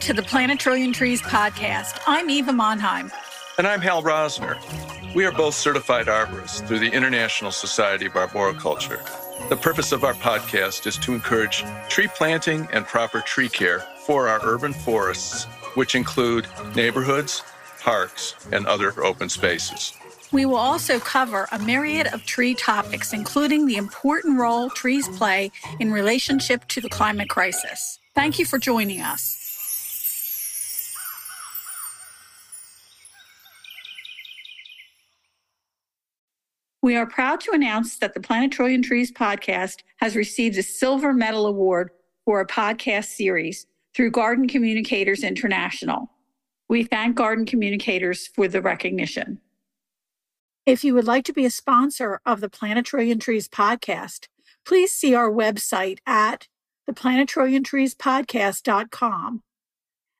Welcome to the Plant a Trillion Trees podcast. I'm Eva Monheim. And I'm Hal Rosner. We are both certified arborists through the International Society of Arboriculture. The purpose of our podcast is to encourage tree planting and proper tree care for our urban forests, which include neighborhoods, parks, and other open spaces. We will also cover a myriad of tree topics, including the important role trees play in relationship to the climate crisis. Thank you for joining us. We are proud to announce that the Planet Trees podcast has received a Silver Medal Award for a podcast series through Garden Communicators International. We thank Garden Communicators for the recognition. If you would like to be a sponsor of the Planet Trees podcast, please see our website at theplanettrilliontreespodcast.com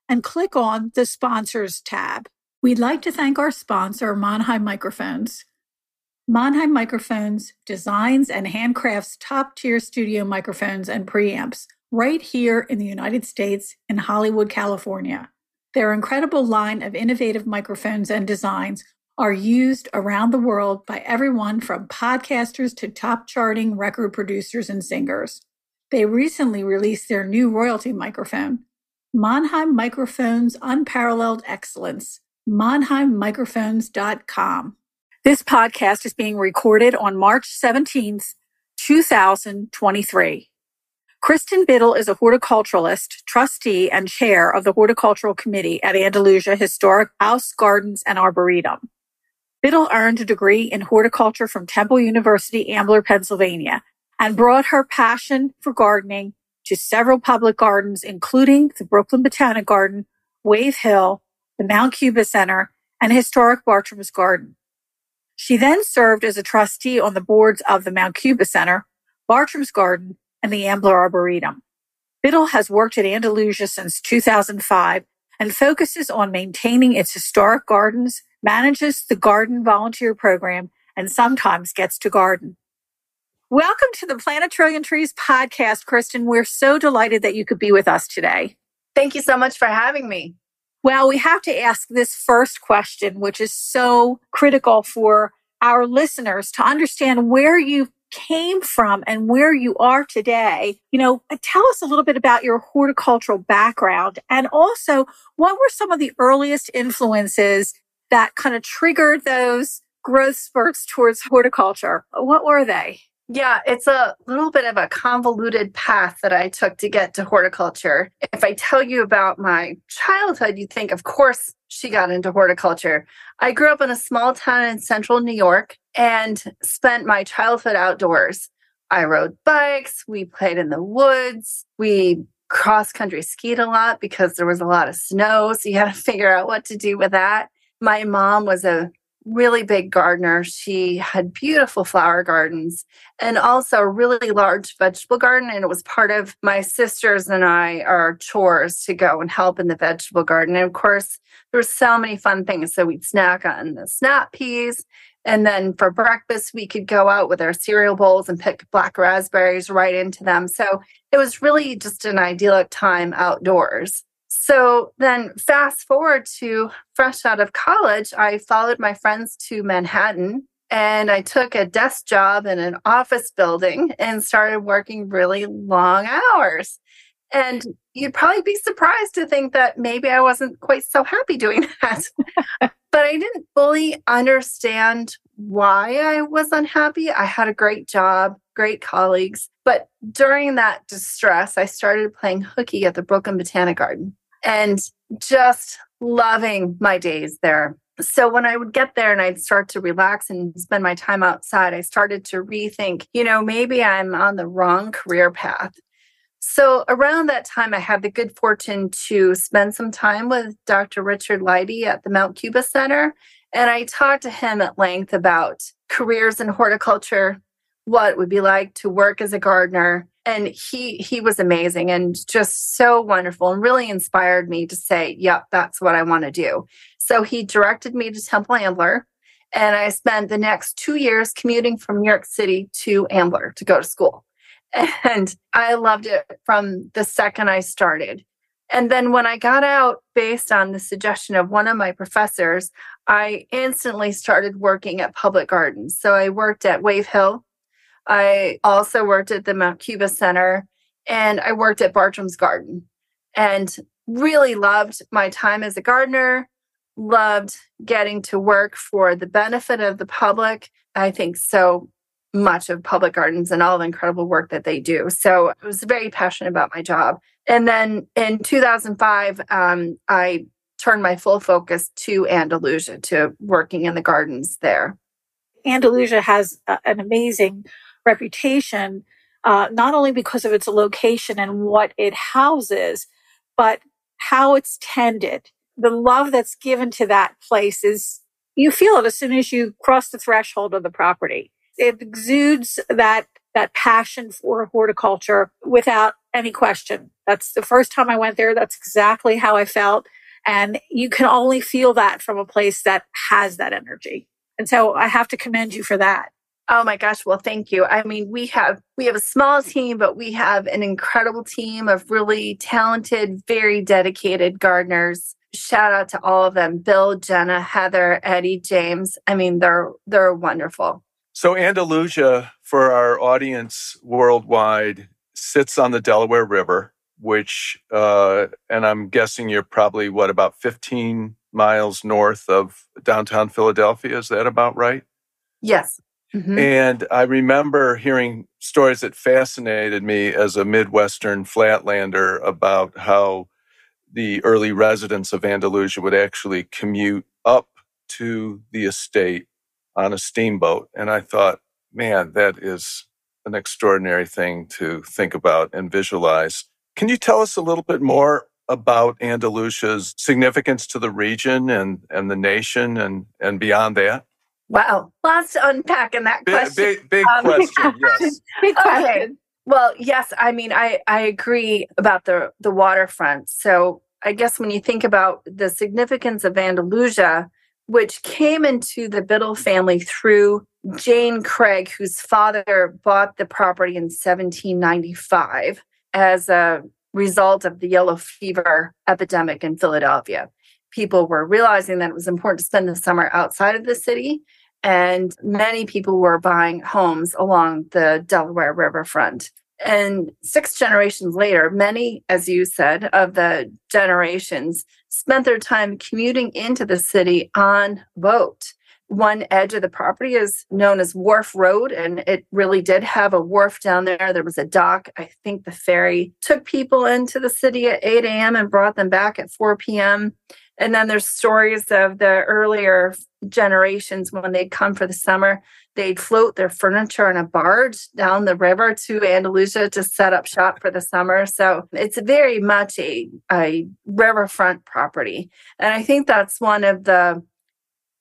and click on the sponsors tab. We'd like to thank our sponsor, Mannheim Microphones. Mannheim Microphones designs and handcrafts top tier studio microphones and preamps right here in the United States in Hollywood, California. Their incredible line of innovative microphones and designs are used around the world by everyone from podcasters to top charting record producers and singers. They recently released their new royalty microphone, Mannheim Microphones Unparalleled Excellence, mannheimmicrophones.com. This podcast is being recorded on March 17th, 2023. Kristin Biddle is a horticulturalist, trustee, and chair of the Horticultural Committee at Andalusia Historic House Gardens and Arboretum. Biddle earned a degree in horticulture from Temple University, Ambler, Pennsylvania, and brought her passion for gardening to several public gardens, including the Brooklyn Botanic Garden, Wave Hill, the Mount Cuba Center, and historic Bartram's Garden. She then served as a trustee on the boards of the Mount Cuba Center, Bartram's Garden, and the Ambler Arboretum. Biddle has worked at Andalusia since 2005 and focuses on maintaining its historic gardens, manages the garden volunteer program, and sometimes gets to garden. Welcome to the Plant a Trillion Trees podcast, Kristin. We're so delighted that you could be with us today. Thank you so much for having me. Well, we have to ask this first question, which is so critical for our listeners to understand where you came from and where you are today. You know, uh, tell us a little bit about your horticultural background and also what were some of the earliest influences that kind of triggered those growth spurts towards horticulture? What were they? Yeah, it's a little bit of a convoluted path that I took to get to horticulture. If I tell you about my childhood, you think, of course, she got into horticulture. I grew up in a small town in central New York and spent my childhood outdoors. I rode bikes, we played in the woods, we cross country skied a lot because there was a lot of snow. So you had to figure out what to do with that. My mom was a really big gardener. She had beautiful flower gardens and also a really large vegetable garden. And it was part of my sisters and I, our chores to go and help in the vegetable garden. And of course, there were so many fun things. So we'd snack on the snap peas. And then for breakfast, we could go out with our cereal bowls and pick black raspberries right into them. So it was really just an idyllic time outdoors. So then, fast forward to fresh out of college, I followed my friends to Manhattan and I took a desk job in an office building and started working really long hours. And you'd probably be surprised to think that maybe I wasn't quite so happy doing that. but I didn't fully understand why I was unhappy. I had a great job, great colleagues. But during that distress, I started playing hooky at the Brooklyn Botanic Garden and just loving my days there. So when I would get there and I'd start to relax and spend my time outside, I started to rethink, you know, maybe I'm on the wrong career path. So around that time, I had the good fortune to spend some time with Dr. Richard Lighty at the Mount Cuba Center. And I talked to him at length about careers in horticulture, what it would be like to work as a gardener, and he he was amazing and just so wonderful and really inspired me to say yep that's what i want to do. So he directed me to temple ambler and i spent the next two years commuting from new york city to ambler to go to school. And i loved it from the second i started. And then when i got out based on the suggestion of one of my professors i instantly started working at public gardens. So i worked at wave hill I also worked at the Mount Cuba Center and I worked at Bartram's Garden and really loved my time as a gardener, loved getting to work for the benefit of the public. I think so much of public gardens and all the incredible work that they do. So I was very passionate about my job. And then in 2005, um, I turned my full focus to Andalusia, to working in the gardens there. Andalusia has an amazing reputation, uh, not only because of its location and what it houses, but how it's tended. The love that's given to that place is, you feel it as soon as you cross the threshold of the property. It exudes that, that passion for horticulture without any question. That's the first time I went there. That's exactly how I felt. And you can only feel that from a place that has that energy. And so I have to commend you for that. Oh my gosh, well thank you. I mean, we have we have a small team, but we have an incredible team of really talented, very dedicated gardeners. Shout out to all of them. Bill, Jenna, Heather, Eddie, James. I mean, they're they're wonderful. So Andalusia for our audience worldwide sits on the Delaware River, which uh, and I'm guessing you're probably what about 15 miles north of downtown Philadelphia. Is that about right? Yes. Mm-hmm. And I remember hearing stories that fascinated me as a Midwestern flatlander about how the early residents of Andalusia would actually commute up to the estate on a steamboat. And I thought, man, that is an extraordinary thing to think about and visualize. Can you tell us a little bit more about Andalusia's significance to the region and, and the nation and, and beyond that? Wow, lots to unpack in that big, question. Big, big um, question. Yes. big question. Okay. Well, yes, I mean, I I agree about the the waterfront. So I guess when you think about the significance of Andalusia, which came into the Biddle family through Jane Craig, whose father bought the property in 1795 as a result of the yellow fever epidemic in Philadelphia. People were realizing that it was important to spend the summer outside of the city and many people were buying homes along the Delaware riverfront. And six generations later, many, as you said, of the generations spent their time commuting into the city on boat. One edge of the property is known as Wharf Road, and it really did have a wharf down there. There was a dock. I think the ferry took people into the city at 8 a.m. and brought them back at 4 p.m. And then there's stories of the earlier generations when they'd come for the summer, they'd float their furniture on a barge down the river to Andalusia to set up shop for the summer. So it's very much a, a riverfront property. And I think that's one of the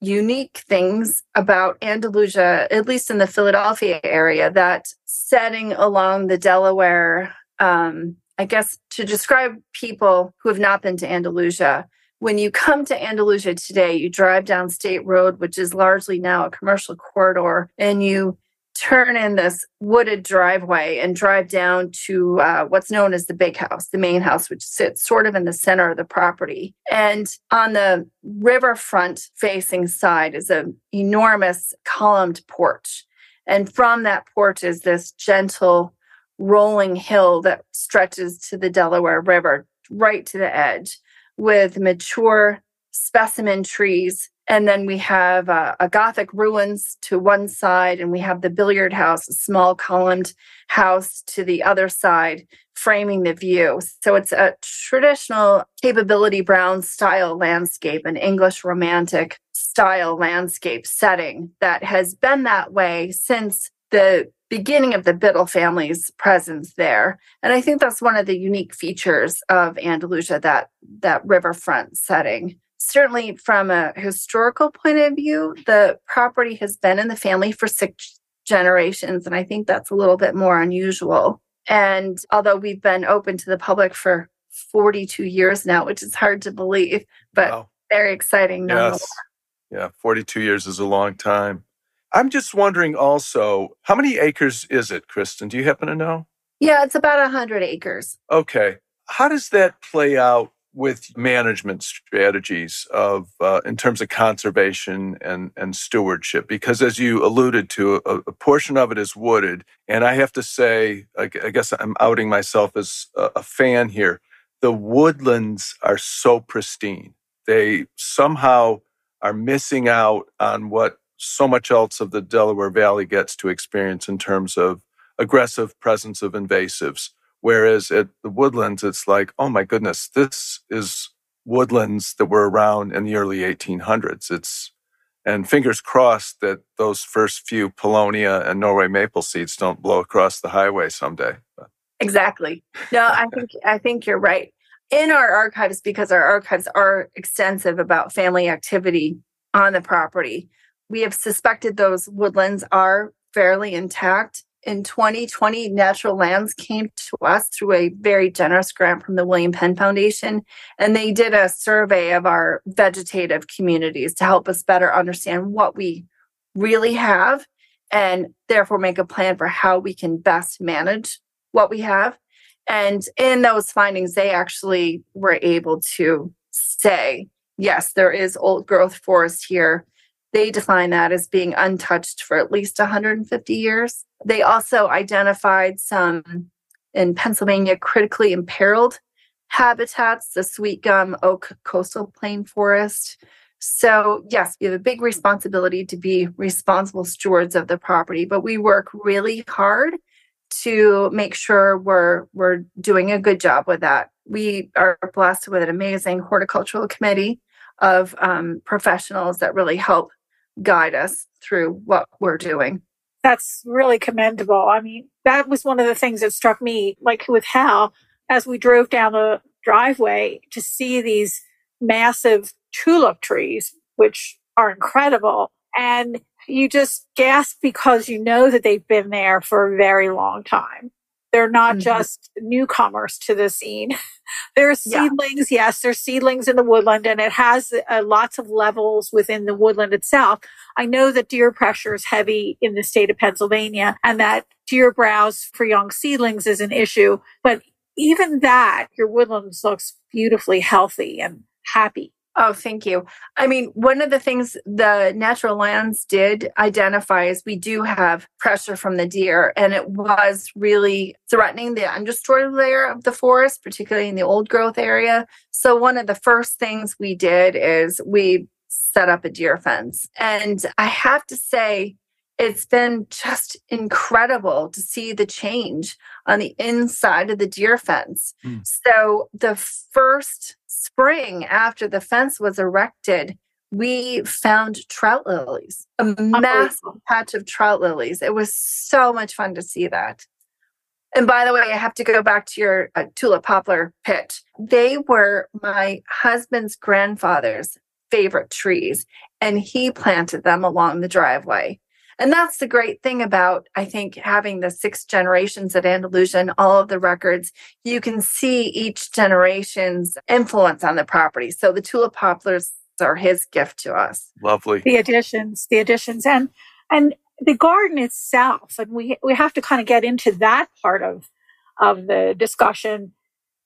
unique things about Andalusia, at least in the Philadelphia area, that setting along the Delaware, um, I guess to describe people who have not been to Andalusia, when you come to Andalusia today, you drive down State Road, which is largely now a commercial corridor, and you turn in this wooded driveway and drive down to uh, what's known as the big house, the main house, which sits sort of in the center of the property. And on the riverfront facing side is an enormous columned porch. And from that porch is this gentle rolling hill that stretches to the Delaware River, right to the edge with mature specimen trees. And then we have uh, a Gothic ruins to one side, and we have the billiard house, a small columned house to the other side, framing the view. So it's a traditional capability brown style landscape, an English romantic style landscape setting that has been that way since the beginning of the Biddle family's presence there. And I think that's one of the unique features of Andalusia, that that riverfront setting. Certainly from a historical point of view, the property has been in the family for six generations. And I think that's a little bit more unusual. And although we've been open to the public for 42 years now, which is hard to believe, but wow. very exciting. Yes. Yeah, 42 years is a long time. I'm just wondering also, how many acres is it, Kristin? Do you happen to know? Yeah, it's about 100 acres. Okay. How does that play out with management strategies of uh, in terms of conservation and and stewardship because as you alluded to a, a, portion of it is wooded and i have to say i, I guess i'm outing myself as a, a fan here the woodlands are so pristine they somehow are missing out on what so much else of the delaware valley gets to experience in terms of aggressive presence of invasives Whereas at the woodlands, it's like, oh my goodness, this is woodlands that were around in the early 1800s. It's and fingers crossed that those first few Paulownia and Norway maple seeds don't blow across the highway someday. Exactly. No, I think I think you're right. In our archives, because our archives are extensive about family activity on the property, we have suspected those woodlands are fairly intact in 2020, Natural Lands came to us through a very generous grant from the William Penn Foundation, and they did a survey of our vegetative communities to help us better understand what we really have and therefore make a plan for how we can best manage what we have. And in those findings, they actually were able to say, yes, there is old growth forest here. They define that as being untouched for at least 150 years. They also identified some in Pennsylvania critically imperiled habitats, the sweet gum oak coastal plain forest. So, yes, we have a big responsibility to be responsible stewards of the property, but we work really hard to make sure we're we're doing a good job with that. We are blessed with an amazing horticultural committee of um, professionals that really help guide us through what we're doing that's really commendable. I mean, that was one of the things that struck me, like with Hal, as we drove down the driveway to see these massive tulip trees, which are incredible. And you just gasp because you know that they've been there for a very long time. They're not mm-hmm. just newcomers to the scene. there's seedlings, yeah. yes, there's seedlings in the woodland, and it has uh, lots of levels within the woodland itself. I know that deer pressure is heavy in the state of Pennsylvania, and that deer browse for young seedlings is an issue. But even that, your woodlands looks beautifully healthy and happy. Oh, thank you. I mean, one of the things the natural lands did identify is we do have pressure from the deer, and it was really threatening the understory layer of the forest, particularly in the old growth area. So, one of the first things we did is we set up a deer fence. And I have to say, it's been just incredible to see the change on the inside of the deer fence. Mm. So, the first spring after the fence was erected, we found trout lilies, a massive patch of trout lilies. It was so much fun to see that. And by the way, I have to go back to your uh, tulip poplar pitch. They were my husband's grandfather's favorite trees, and he planted them along the driveway. And that's the great thing about, I think, having the six generations at Andalusian, all of the records. You can see each generation's influence on the property. So the tulip poplars are his gift to us. Lovely. The additions, the additions, and and the garden itself. And we we have to kind of get into that part of of the discussion.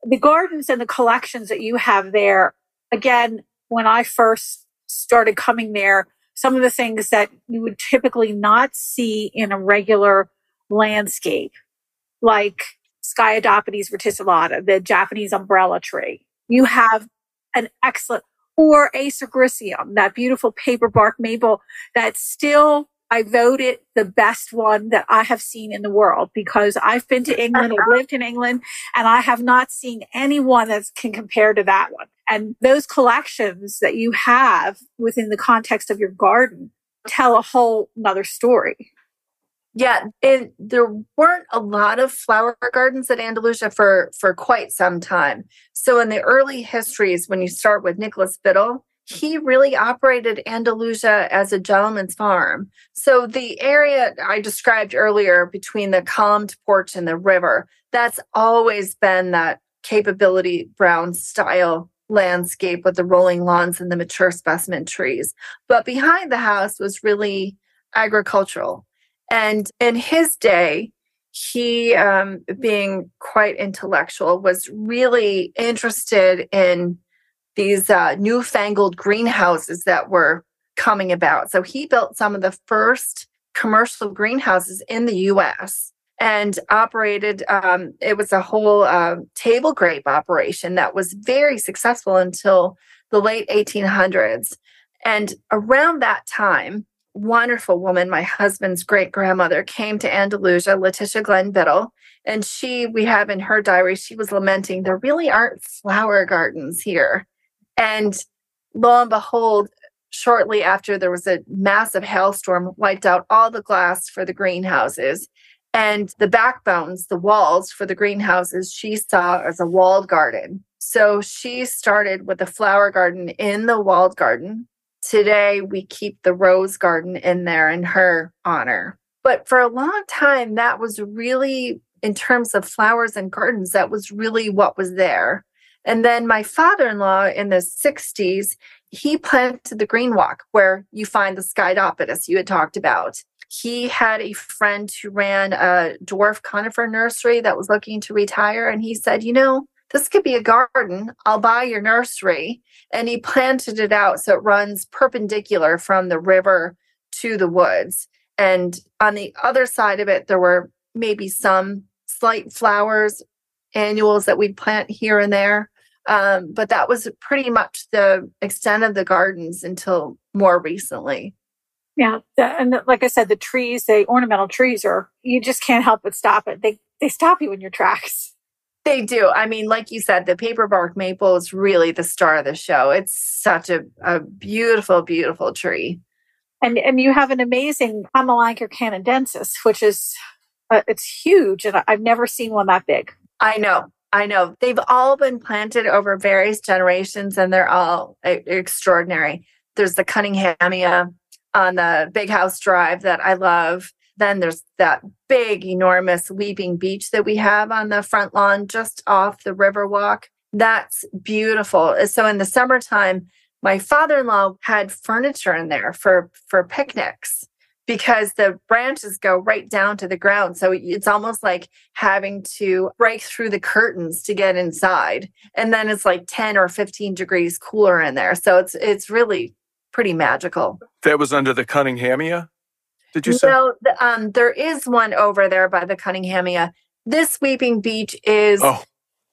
The gardens and the collections that you have there. Again, when I first started coming there, some of the things that you would typically not see in a regular landscape, like Sciadopitys verticillata, the Japanese umbrella tree. You have an excellent, or Acer griseum, that beautiful paper bark maple that still I voted the best one that I have seen in the world because I've been to England or lived in England and I have not seen anyone that can compare to that one. And those collections that you have within the context of your garden tell a whole nother story. Yeah, and there weren't a lot of flower gardens at Andalusia for for quite some time. So in the early histories, when you start with Nicholas Biddle, he really operated Andalusia as a gentleman's farm. So the area I described earlier between the columned porch and the river, that's always been that capability brown style landscape with the rolling lawns and the mature specimen trees. But behind the house was really agricultural. And in his day, he, um, being quite intellectual, was really interested in these uh, newfangled greenhouses that were coming about. So he built some of the first commercial greenhouses in the US and operated, um, it was a whole uh, table grape operation that was very successful until the late 1800s. And around that time, wonderful woman, my husband's great grandmother, came to Andalusia, Letitia Glenn Biddle, and she, we have in her diary, she was lamenting there really aren't flower gardens here. And lo and behold, shortly after there was a massive hailstorm, wiped out all the glass for the greenhouses. And the backbones, the walls for the greenhouses, she saw as a walled garden. So she started with a flower garden in the walled garden. Today, we keep the rose garden in there in her honor. But for a long time, that was really, in terms of flowers and gardens, that was really what was there. And then my father in law in the 60s, he planted the green walk where you find the Sciadopitys you had talked about. He had a friend who ran a dwarf conifer nursery that was looking to retire. And he said, You know, this could be a garden. I'll buy your nursery. And he planted it out so it runs perpendicular from the river to the woods. And on the other side of it, there were maybe some slight flowers, annuals that we'd plant here and there. Um, but that was pretty much the extent of the gardens until more recently. Yeah, and like I said, the trees, the ornamental trees, are you just can't help but stop it. They they stop you in your tracks. They do. I mean, like you said, the paperbark maple is really the star of the show. It's such a, a beautiful, beautiful tree. And and you have an amazing Amelanchier canadensis, which is uh, it's huge, and I've never seen one that big. I know. I know they've all been planted over various generations and they're all extraordinary. There's the Cunninghamia on the Big House Drive that I love. Then there's that big, enormous weeping beech that we have on the front lawn just off the river walk. That's beautiful. So in the summertime, my father-in-law had furniture in there for for picnics because the branches go right down to the ground. So it's almost like having to break through the curtains to get inside. And then it's like 10 or 15 degrees cooler in there. So it's it's really pretty magical. That was under the Cunninghamia? Did you say? No, the, um, there is one over there by the Cunninghamia. This weeping beech is oh.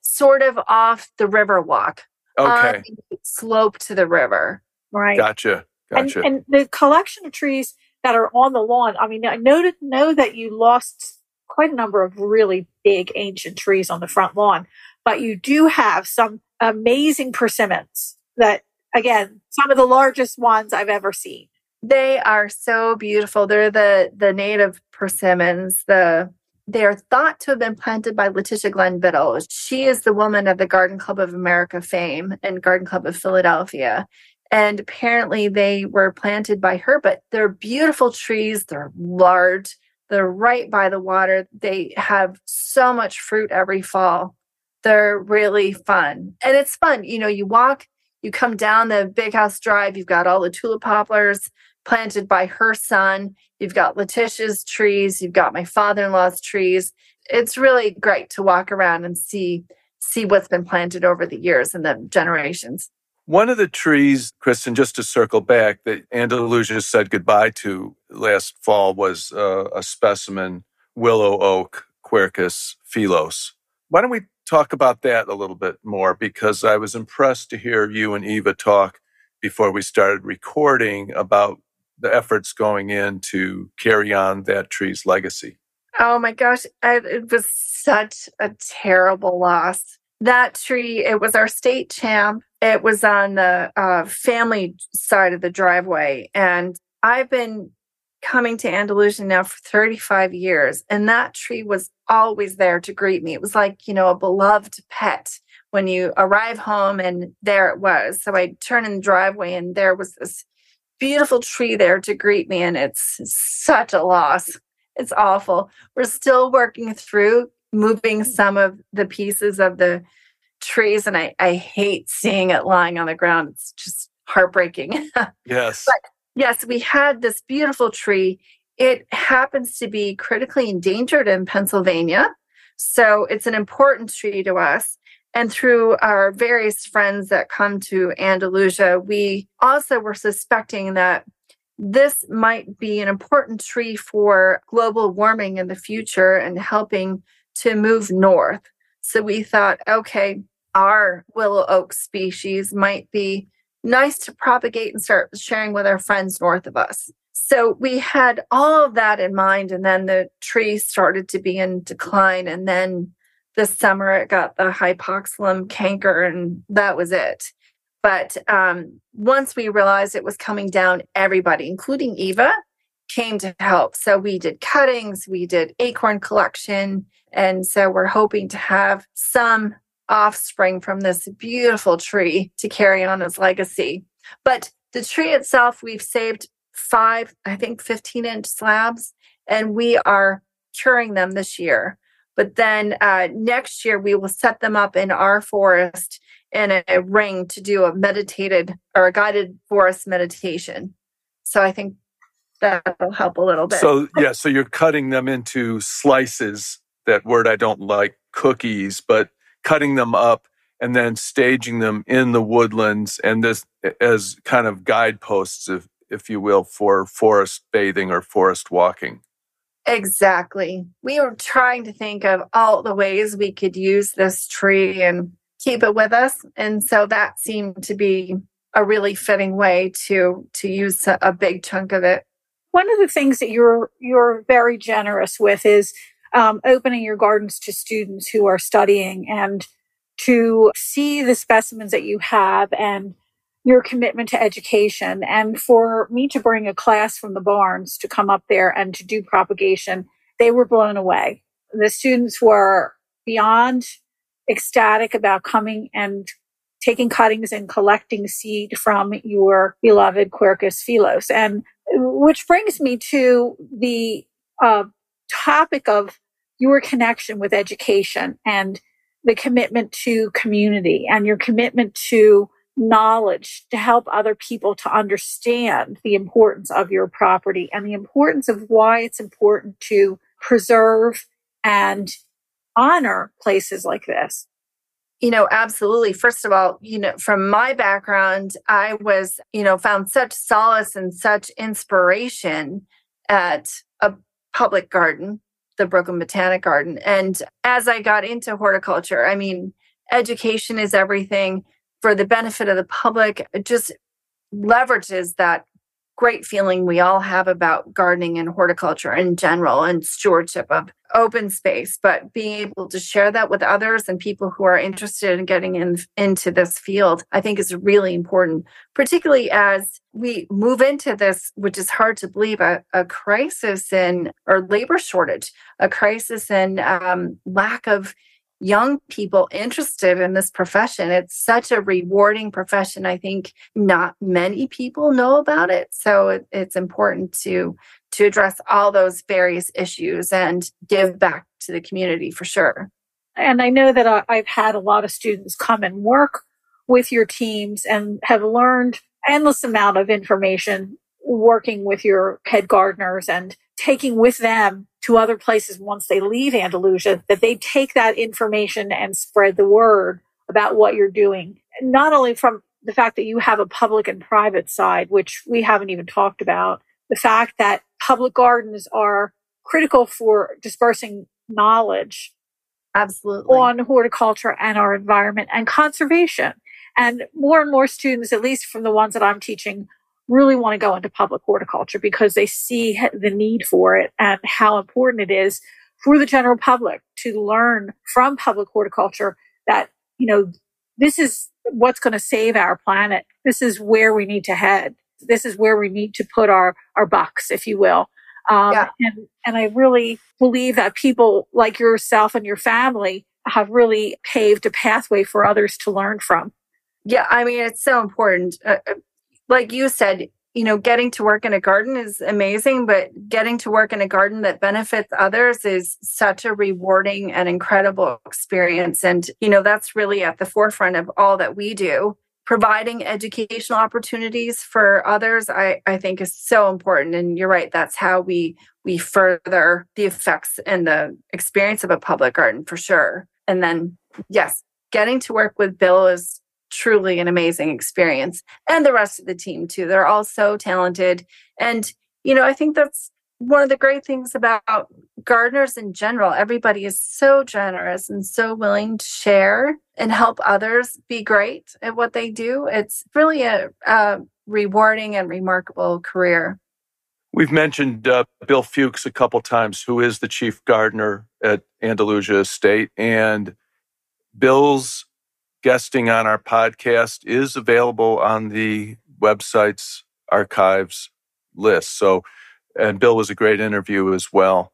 sort of off the river walk. Okay. slope to the river. Right. Gotcha. Gotcha. And, and the collection of trees that are on the lawn. I mean, I know, know that you lost quite a number of really big ancient trees on the front lawn, but you do have some amazing persimmons that, again, some of the largest ones I've ever seen. They are so beautiful. They're the the native persimmons. The they are thought to have been planted by Letitia Glenn Biddle. She is the woman of the Garden Club of America fame and Garden Club of Philadelphia. And apparently they were planted by her, but they're beautiful trees. They're large. They're right by the water. They have so much fruit every fall. They're really fun. And it's fun. You know, you walk, you come down the big house drive, you've got all the tulip poplars planted by her son. You've got Letitia's trees, you've got my father-in-law's trees. It's really great to walk around and see see what's been planted over the years and the generations. One of the trees, Kristin, just to circle back, that Andalusia said goodbye to last fall was uh, a specimen, willow oak, Quercus phellos. Why don't we talk about that a little bit more? Because I was impressed to hear you and Eva talk before we started recording about the efforts going in to carry on that tree's legacy. Oh my gosh, it was such a terrible loss. That tree, it was our state champ it was on the uh, family side of the driveway. And I've been coming to Andalusia now for 35 years. And that tree was always there to greet me. It was like, you know, a beloved pet. when you arrive home and there it was. So I turn in the driveway and there was this beautiful tree there to greet me. And it's such a loss. It's awful. We're still working through moving some of the pieces of the trees and I, I hate seeing it lying on the ground. It's just heartbreaking. yes. But yes, we had this beautiful tree. It happens to be critically endangered in Pennsylvania. So it's an important tree to us. And through our various friends that come to Andalusia, we also were suspecting that this might be an important tree for global warming in the future and helping to move north. So we thought, okay, our willow oak species might be nice to propagate and start sharing with our friends north of us. So we had all of that in mind. And then the tree started to be in decline. And then this summer it got the hypoxylon canker, and that was it. But um, once we realized it was coming down, everybody, including Eva, came to help. So we did cuttings, we did acorn collection. And so we're hoping to have some offspring from this beautiful tree to carry on its legacy. But the tree itself, we've saved five, I think 15 inch slabs, and we are curing them this year. But then uh, next year, we will set them up in our forest in a, a ring to do a meditated or a guided forest meditation. So I think that'll help a little bit. So, yeah, so you're cutting them into slices. That word I don't like, cookies, but cutting them up and then staging them in the woodlands and this as kind of guideposts, if, if you will, for forest bathing or forest walking. Exactly. We were trying to think of all the ways we could use this tree and keep it with us. And so that seemed to be a really fitting way to to use a big chunk of it. One of the things that you're you're very generous with is um, opening your gardens to students who are studying and to see the specimens that you have and your commitment to education. And for me to bring a class from the Barnes to come up there and to do propagation, they were blown away. The students were beyond ecstatic about coming and taking cuttings and collecting seed from your beloved Quercus phellos. And which brings me to the uh, topic of your connection with education and the commitment to community and your commitment to knowledge to help other people to understand the importance of your property and the importance of why it's important to preserve and honor places like this. You know, absolutely. First of all, you know, from my background, I was, you know, found such solace and such inspiration at a public garden, the Brooklyn Botanic Garden. And as I got into horticulture, I mean, education is everything for the benefit of the public, it just leverages that great feeling we all have about gardening and horticulture in general and stewardship of open space but being able to share that with others and people who are interested in getting in, into this field i think is really important particularly as we move into this which is hard to believe a, a crisis in or labor shortage a crisis in um, lack of young people interested in this profession. It's such a rewarding profession. I think not many people know about it. So it, it's important to to address all those various issues and give back to the community for sure. And I know that I've had a lot of students come and work with your teams and have learned endless amount of information working with your head gardeners and taking with them to other places once they leave Andalusia, that they take that information and spread the word about what you're doing. Not only from the fact that you have a public and private side, which we haven't even talked about, the fact that public gardens are critical for dispersing knowledge absolutely on horticulture and our environment and conservation. And more and more students, at least from the ones that I'm teaching, really want to go into public horticulture because they see the need for it and how important it is for the general public to learn from public horticulture that, you know, this is what's going to save our planet. This is where we need to head. This is where we need to put our, our bucks, if you will. Um, yeah. and, and I really believe that people like yourself and your family have really paved a pathway for others to learn from. Yeah, I mean, it's so important. Uh, uh like you said, you know, getting to work in a garden is amazing, but getting to work in a garden that benefits others is such a rewarding and incredible experience. And, you know, that's really at the forefront of all that we do. Providing educational opportunities for others, I, I think is so important. And you're right, that's how we we further the effects and the experience of a public garden for sure. And then yes, getting to work with Bill is truly an amazing experience. And the rest of the team, too. They're all so talented. And, you know, I think that's one of the great things about gardeners in general. Everybody is so generous and so willing to share and help others be great at what they do. It's really a, a rewarding and remarkable career. We've mentioned uh, Bill Fuchs a couple times, who is the chief gardener at Andalusia Estate. And Bill's guesting on our podcast is available on the website's archives list. So, and Bill was a great interview as well.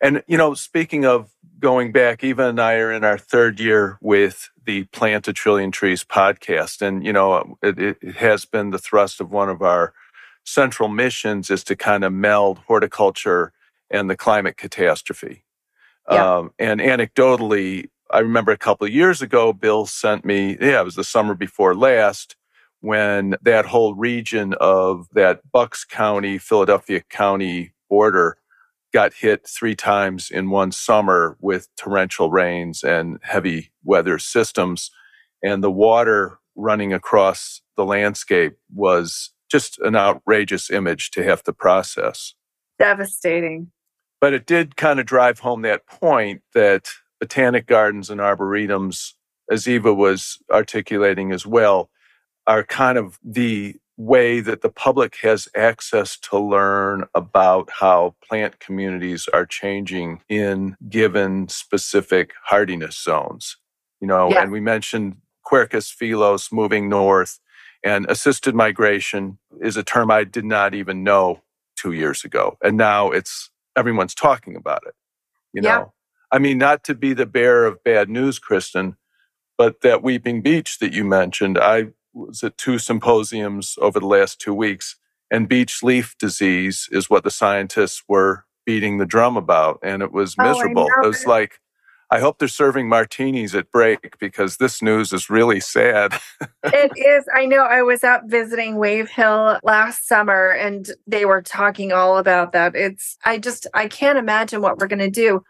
And, you know, speaking of going back, Eva and I are in our third year with the Plant a Trillion Trees podcast. And, you know, it, it has been the thrust of one of our central missions is to kind of meld horticulture and the climate catastrophe. Yeah. Um, and anecdotally, I remember a couple of years ago, Bill sent me, yeah, it was the summer before last, when that whole region of that Bucks County, Philadelphia County border got hit three times in one summer with torrential rains and heavy weather systems. And the water running across the landscape was just an outrageous image to have to process. Devastating. But it did kind of drive home that point that botanic gardens and arboretums, as Eva was articulating as well, are kind of the way that the public has access to learn about how plant communities are changing in given specific hardiness zones. You know, yeah. and we mentioned Quercus phellos moving north, and assisted migration is a term I did not even know two years ago. And now it's everyone's talking about it. You know, yeah. I mean, not to be the bearer of bad news, Kristin, but that Weeping Beech that you mentioned, I was at two symposiums over the last two weeks, and beech leaf disease is what the scientists were beating the drum about. And it was oh, miserable. Oh, it was like, I hope they're serving martinis at break because this news is really sad. it is. I know I was up visiting Wave Hill last summer and they were talking all about that. It's, I just, I can't imagine what we're going to do.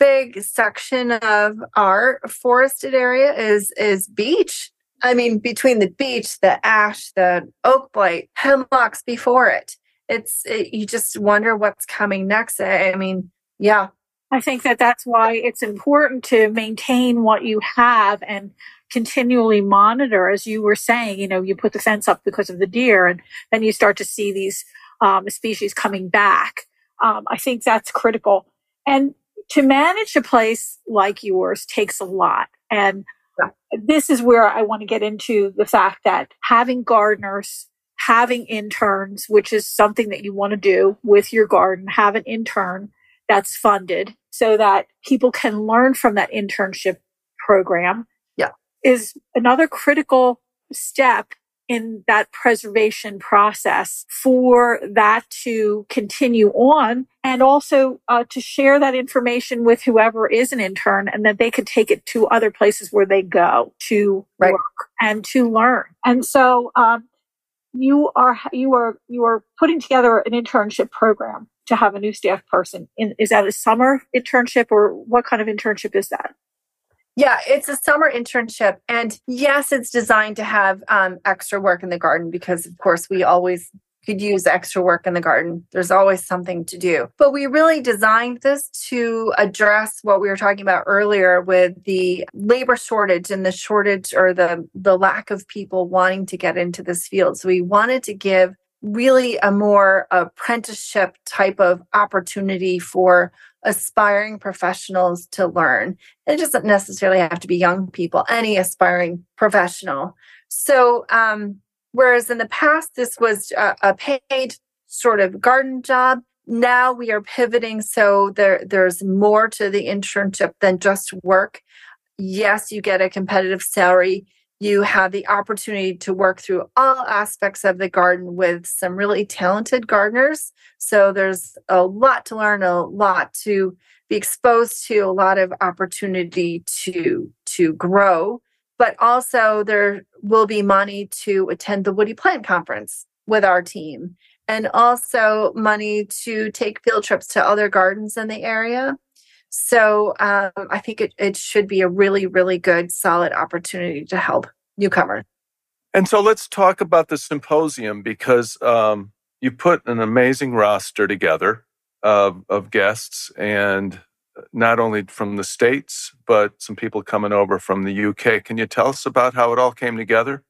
Big section of our forested area is is beech. I mean, between the beech, the ash, the oak blight, hemlocks before it, it's it, you just wonder what's coming next. I mean, yeah. I think that that's why it's important to maintain what you have and continually monitor. As you were saying, you know, you put the fence up because of the deer, and then you start to see these um, species coming back. Um, I think that's critical. And to manage a place like yours takes a lot. And this is where I want to get into the fact that having gardeners, having interns, which is something that you want to do with your garden, have an intern that's funded so that people can learn from that internship program. Yeah. Is another critical step in that preservation process for that to continue on and also uh, to share that information with whoever is an intern and that they could take it to other places where they go to right. work and to learn. And so um, you are you are you are putting together an internship program to have a new staff person. In, is that a summer internship or what kind of internship is that? Yeah, it's a summer internship. And yes, it's designed to have um, extra work in the garden because, of course, we always could use extra work in the garden. There's always something to do. But we really designed this to address what we were talking about earlier with the labor shortage and the shortage or the, the lack of people wanting to get into this field. So we wanted to give really a more apprenticeship type of opportunity for aspiring professionals to learn. It doesn't necessarily have to be young people, any aspiring professional. So, um, whereas in the past, this was a, a paid sort of garden job, now we are pivoting so there there's more to the internship than just work yes you get a competitive salary you have the opportunity to work through all aspects of the garden with some really talented gardeners so there's a lot to learn a lot to be exposed to a lot of opportunity to to grow but also there will be money to attend the woody plant conference with our team and also money to take field trips to other gardens in the area. So um, I think it, it should be a really, really good, solid opportunity to help newcomers. And so let's talk about the symposium because um, you put an amazing roster together of, of guests and not only from the States, but some people coming over from the UK. Can you tell us about how it all came together?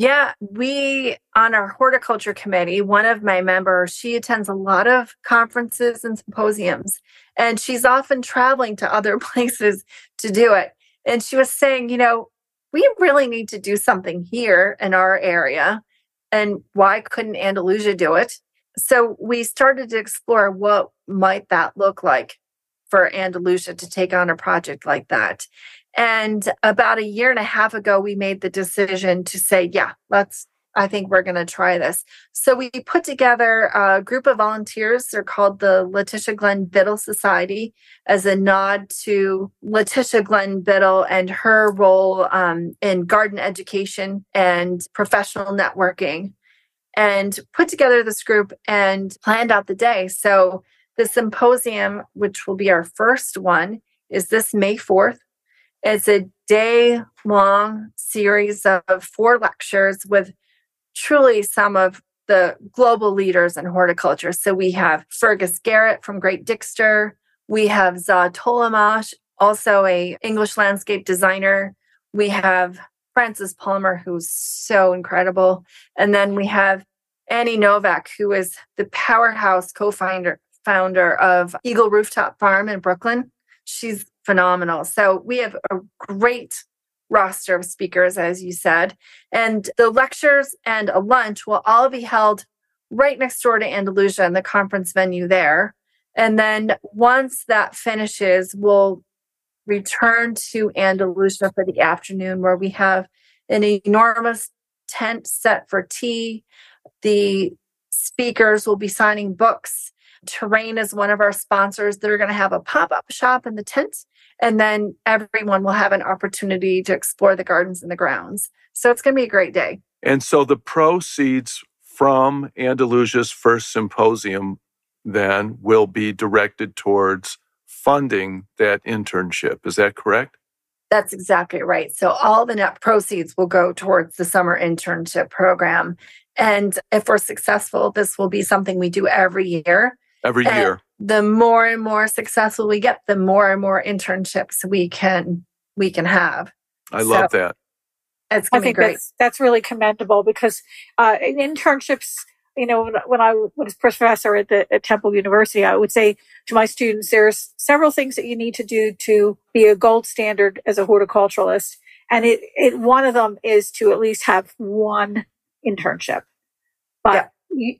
Yeah, we on our horticulture committee, one of my members, she attends a lot of conferences and symposiums, and she's often traveling to other places to do it. And she was saying, you know, we really need to do something here in our area. And why couldn't Andalusia do it? So we started to explore what might that look like for Andalusia to take on a project like that. And about a year and a half ago, we made the decision to say, yeah, let's, I think we're going to try this. So we put together a group of volunteers. They're called the Letitia Glenn Biddle Society as a nod to Letitia Glenn Biddle and her role um, in garden education and professional networking. And put together this group and planned out the day. So the symposium, which will be our first one, is this May 4th it's a day long series of four lectures with truly some of the global leaders in horticulture. So we have Fergus Garrett from Great Dixter. We have Za Tolamash, also a English landscape designer. We have Frances Palmer, who's so incredible. And then we have Annie Novak, who is the powerhouse co-founder founder of Eagle Rooftop Farm in Brooklyn. She's phenomenal. So we have a great roster of speakers, as you said. And the lectures and a lunch will all be held right next door to Andalusia in the conference venue there. And then once that finishes, we'll return to Andalusia for the afternoon, where we have an enormous tent set for tea. The speakers will be signing books. Terrain is one of our sponsors. They're going to have a pop up shop in the tent and then everyone will have an opportunity to explore the gardens and the grounds. So it's going to be a great day. And so the proceeds from Andalusia's first symposium then will be directed towards funding that internship. Is that correct? That's exactly right. So all the net proceeds will go towards the summer internship program. And if we're successful, this will be something we do every year. Every and year the more and more successful we get, the more and more internships we can we can have. I so love that. It's I think great. that's that's really commendable because uh, internships. You know, when I was professor at the at Temple University, I would say to my students, there's several things that you need to do to be a gold standard as a horticulturalist, and it, it one of them is to at least have one internship. But yeah.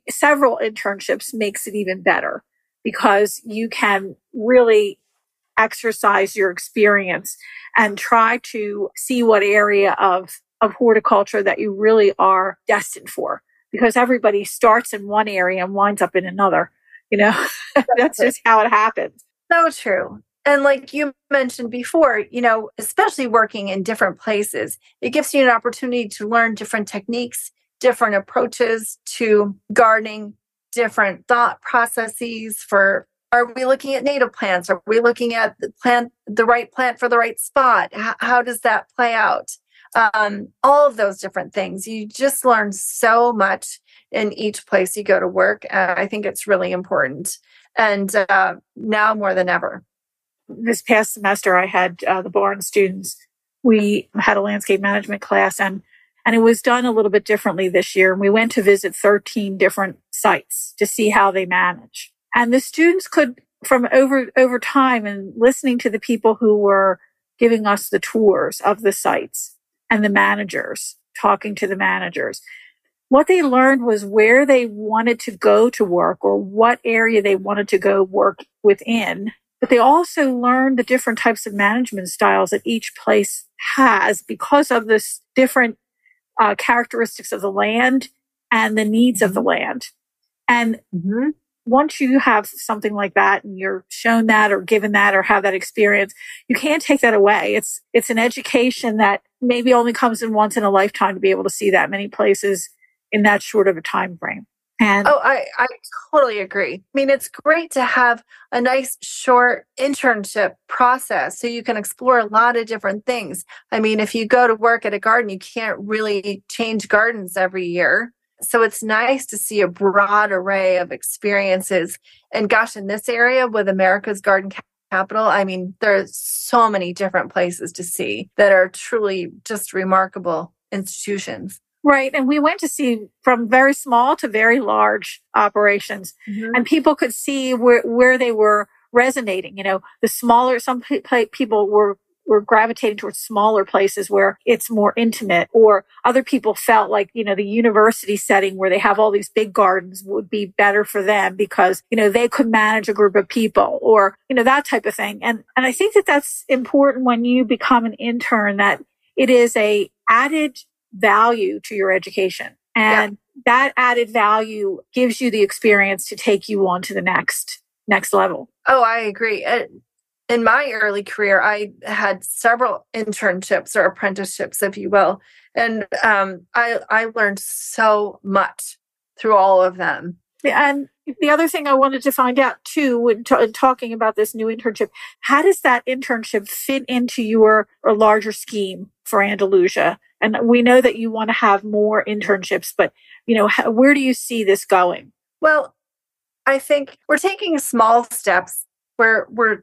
Several internships makes it even better because you can really exercise your experience and try to see what area of, of horticulture that you really are destined for. Because everybody starts in one area and winds up in another. You know, that's just how it happens. So true. And like you mentioned before, you know, especially working in different places, it gives you an opportunity to learn different techniques, different approaches to gardening, different thought processes for are we looking at native plants? Are we looking at the plant the right plant for the right spot? How, how does that play out? Um, all of those different things. You just learn so much in each place you go to work i think it's really important. And uh, now more than ever. This past semester i had uh, the Barnes students. We had a landscape management class and and it was done a little bit differently this year. And we went to visit 13 different sites to see how they manage. And the students could, from over, over time and listening to the people who were giving us the tours of the sites and the managers, talking to the managers, what they learned was where they wanted to go to work or what area they wanted to go work within. But they also learned the different types of management styles that each place has because of this different uh, characteristics of the land and the needs of the mm-hmm. land. And mm-hmm. once you have something like that and you're shown that or given that or have that experience, you can't take that away. It's, it's an education that maybe only comes in once in a lifetime to be able to see that many places in that short of a time frame. And oh, I, I totally agree. I mean, it's great to have a nice short internship process so you can explore a lot of different things. I mean, if you go to work at a garden, you can't really change gardens every year. So it's nice to see a broad array of experiences. And gosh, in this area with America's Garden Capital, I mean, there's so many different places to see that are truly just remarkable institutions. Right. And we went to see from very small to very large operations mm-hmm. and people could see where, where they were resonating. You know, the smaller, some people were, were gravitating towards smaller places where it's more intimate or other people felt like, you know, the university setting where they have all these big gardens would be better for them because, you know, they could manage a group of people or, you know, that type of thing. And, and I think that that's important when you become an intern that it is a added value to your education. And yeah. that added value gives you the experience to take you on to the next next level. Oh, I agree. In my early career, I had several internships or apprenticeships, if you will, and um, I I learned so much through all of them. And the other thing I wanted to find out too, when t- talking about this new internship, how does that internship fit into your or larger scheme for Andalusia? And we know that you want to have more internships, but you know, how, where do you see this going? Well, I think we're taking small steps where we're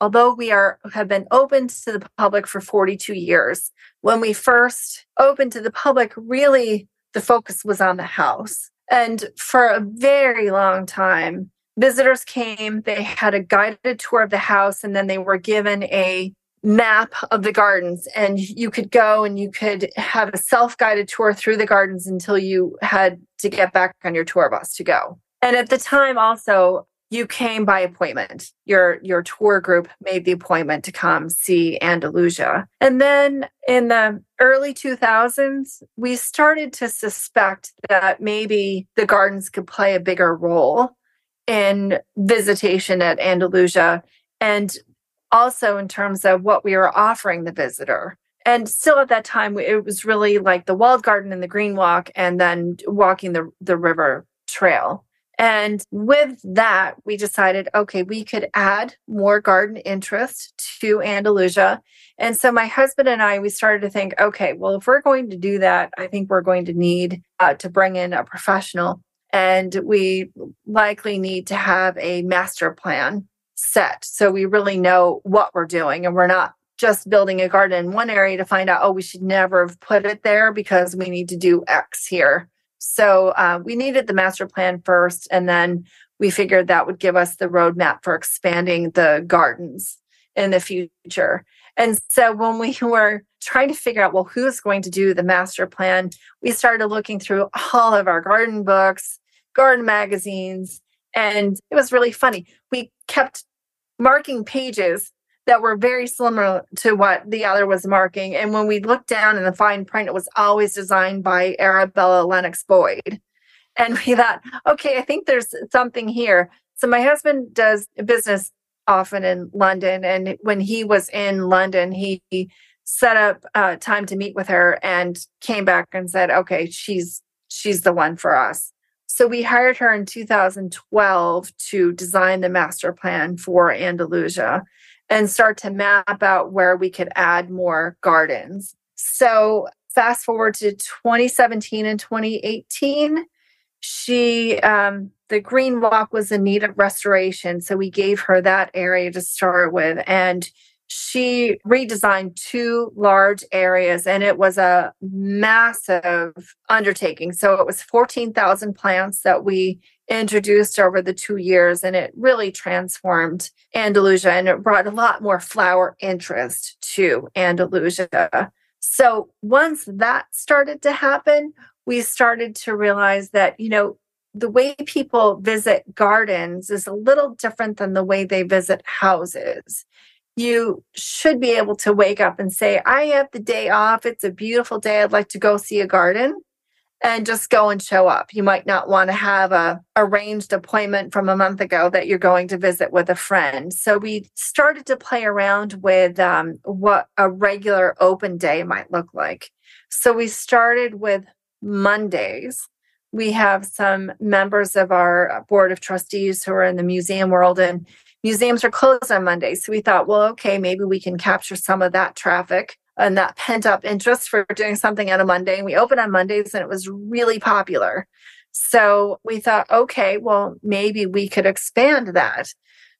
although we are have been open to the public for 42 years when we first opened to the public really the focus was on the house and for a very long time visitors came they had a guided tour of the house and then they were given a map of the gardens and you could go and you could have a self-guided tour through the gardens until you had to get back on your tour bus to go. And at the time also you came by appointment. Your your tour group made the appointment to come see Andalusia. And then in the early 2000s, we started to suspect that maybe the gardens could play a bigger role in visitation at Andalusia. And also in terms of what we were offering the visitor. And still at that time, it was really like the walled garden and the green walk, and then walking the, the river trail. And with that, we decided, okay, we could add more garden interest to Andalusia. And so my husband and I, we started to think, okay, well, if we're going to do that, I think we're going to need uh, to bring in a professional. And we likely need to have a master plan set. So we really know what we're doing and we're not just building a garden in one area to find out, oh, we should never have put it there because we need to do X here. So uh, we needed the master plan first, and then we figured that would give us the roadmap for expanding the gardens in the future. And so when we were trying to figure out, well, who's going to do the master plan, we started looking through all of our garden books, garden magazines, and it was really funny. We kept marking pages that were very similar to what the other was marking. And when we looked down in the fine print, it was always designed by Arabella Lennox Boyd. And we thought, okay, I think there's something here. So my husband does business often in London. And when he was in London, he set up uh, time to meet with her and came back and said, okay, she's she's the one for us. So we hired her in 2012 to design the master plan for Andalusia and start to map out where we could add more gardens. So fast forward to 2017 and 2018, she um, the green walk was in need of restoration, so we gave her that area to start with, and she redesigned two large areas and it was a massive undertaking. So it was 14,000 plants that we introduced over the two years and it really transformed Andalusia and it brought a lot more flower interest to Andalusia. So once that started to happen, we started to realize that, you know, the way people visit gardens is a little different than the way they visit houses. You should be able to wake up and say, I have the day off. It's a beautiful day. I'd like to go see a garden and just go and show up. You might not want to have a arranged appointment from a month ago that you're going to visit with a friend. So we started to play around with um, what a regular open day might look like. So we started with Mondays. We have some members of our board of trustees who are in the museum world, and museums are closed on Mondays. So we thought, well, okay, maybe we can capture some of that traffic and that pent up interest for doing something on a Monday. And we opened on Mondays and it was really popular. So we thought, okay, well, maybe we could expand that.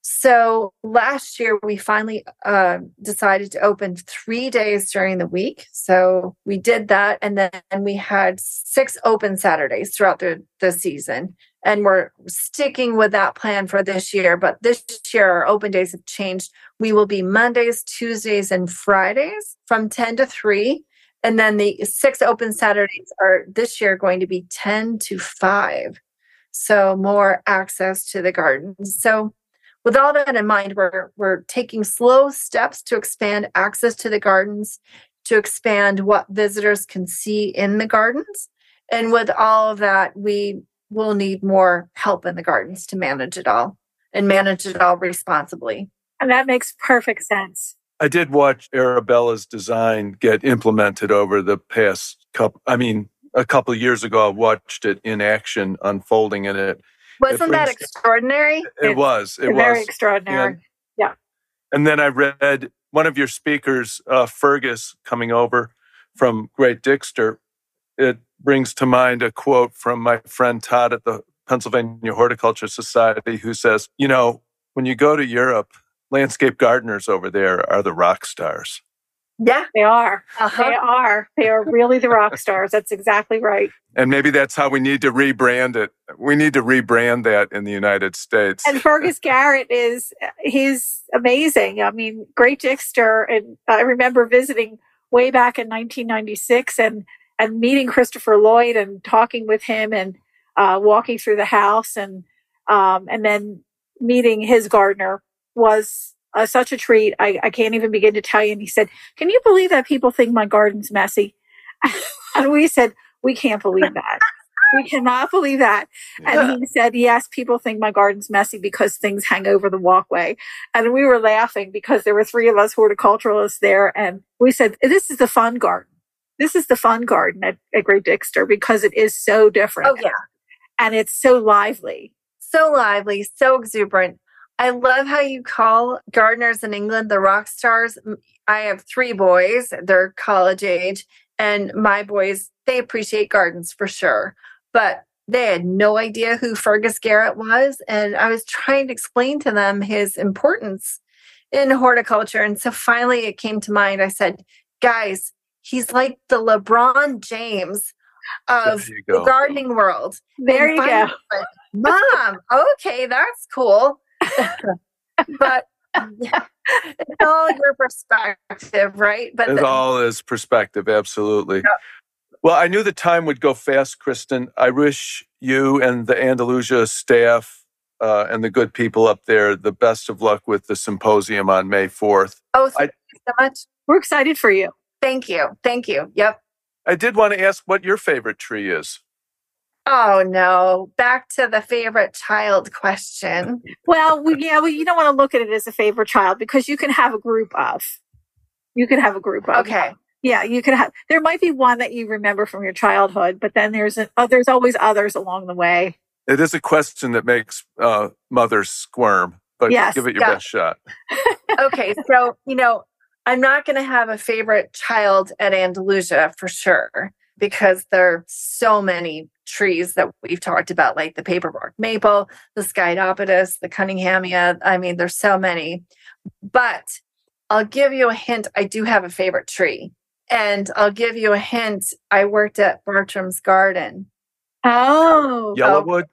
So last year, we finally uh, decided to open three days during the week. So we did that. And then we had six open Saturdays throughout the, the season. And we're sticking with that plan for this year. But this year, our open days have changed. We will be Mondays, Tuesdays, and Fridays from 10 to 3. And then the six open Saturdays are this year going to be 10 to 5. So more access to the gardens. So with all that in mind, we're, we're taking slow steps to expand access to the gardens, to expand what visitors can see in the gardens. And with all of that, we will need more help in the gardens to manage it all and manage it all responsibly. And that makes perfect sense. I did watch Arabella's design get implemented over the past couple, I mean, a couple years ago, I watched it in action unfolding in it wasn't that extraordinary? It, was. it was. It very was extraordinary. And, yeah. And then I read one of your speakers, uh, Fergus, coming over from Great Dixter. It brings to mind a quote from my friend Todd at the Pennsylvania Horticulture Society, who says, "You know, when you go to Europe, landscape gardeners over there are the rock stars." Yeah, they are. Uh-huh. They are. They are really the rock stars. That's exactly right. And maybe that's how we need to rebrand it. We need to rebrand that in the United States. And Fergus Garrett is he's amazing. I mean, Great Dixter, and I remember visiting way back in 1996 and and meeting Christopher Lloyd and talking with him and uh, walking through the house and um, and then meeting his gardener was uh, such a treat. I, I can't even begin to tell you. And he said, Can you believe that people think my garden's messy? and we said, We can't believe that. we cannot believe that. Yeah. And he said, Yes, people think my garden's messy because things hang over the walkway. And we were laughing because there were three of us horticulturalists there. And we said, This is the fun garden. This is the fun garden at, at Great Dixter because it is so different. Oh, yeah. And it's so lively. So lively, so exuberant. I love how you call gardeners in England the rock stars. I have three boys, they're college age, and my boys, they appreciate gardens for sure. But they had no idea who Fergus Garrett was. And I was trying to explain to them his importance in horticulture. And so finally it came to mind. I said, guys, he's like the LeBron James of the gardening world. There and you go. Mom, okay, that's cool. but it's all your perspective, right? But it the, all is perspective, absolutely. Yeah. Well, I knew the time would go fast, Kristin. I wish you and the Andalusia staff uh, and the good people up there the best of luck with the symposium on May 4th. Oh, thank I, you so much. We're excited for you. Thank you. Thank you. Yep. I did want to ask what your favorite tree is. Oh no, back to the favorite child question. well, we, yeah, well, you don't want to look at it as a favorite child because you can have a group of. You can have a group of. Okay. Yeah, you can have. There might be one that you remember from your childhood, but then there's a, uh, there's always others along the way. It is a question that makes uh, mothers squirm, but yes, give it your yeah. best shot. okay, so you know, I'm not going to have a favorite child at Andalusia for sure because there are so many trees that we've talked about, like the paperbark maple, the Sciadopitys, the Cunninghamia. I mean, there's so many. But I'll give you a hint. I do have a favorite tree. And I'll give you a hint. I worked at Bartram's Garden. Oh, Yellowwood.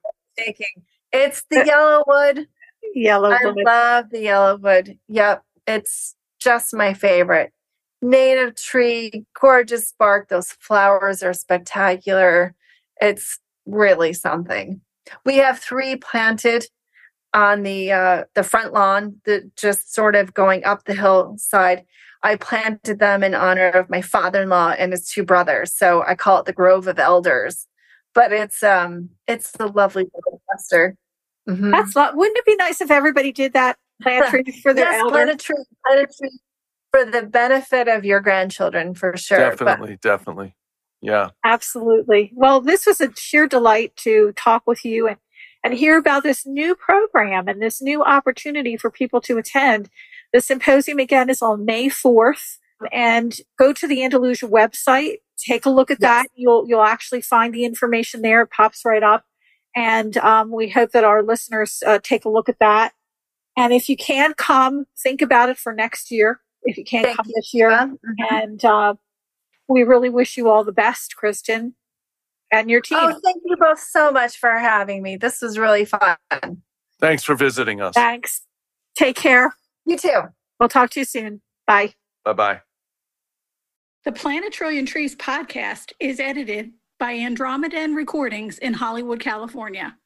It's the Yellowwood. Yellowwood. I love the Yellowwood. Yep. It's just my favorite. native tree, gorgeous bark. Those flowers are spectacular. It's really something. We have three planted on the uh, the front lawn, that just sort of going up the hillside. I planted them in honor of my father-in-law and his two brothers. So I call it the Grove of Elders. But it's um it's the lovely little cluster. Mm-hmm. That's lo- wouldn't it be nice if everybody did that? Plant trees for their yes, elders. Plant a tree, plant a tree for the benefit of your grandchildren for sure. Definitely, but, definitely. Yeah. Absolutely. Well, this was a sheer delight to talk with you and, and hear about this new program and this new opportunity for people to attend. The symposium again is on May 4th and go to the Andalusia website, take a look at yes. that. You'll, you'll actually find the information there. It pops right up. And um, we hope that our listeners uh, take a look at that. And if you can come, think about it for next year. If you can't Thank come you. this year, mm-hmm. and uh, we really wish you all the best, Kristin, and your team. Oh, thank you both so much for having me. This was really fun. Thanks for visiting us. Thanks. Take care. You too. We'll talk to you soon. Bye. Bye bye. The Plant a Trillion Trees podcast is edited by Andromedan Recordings in Hollywood, California.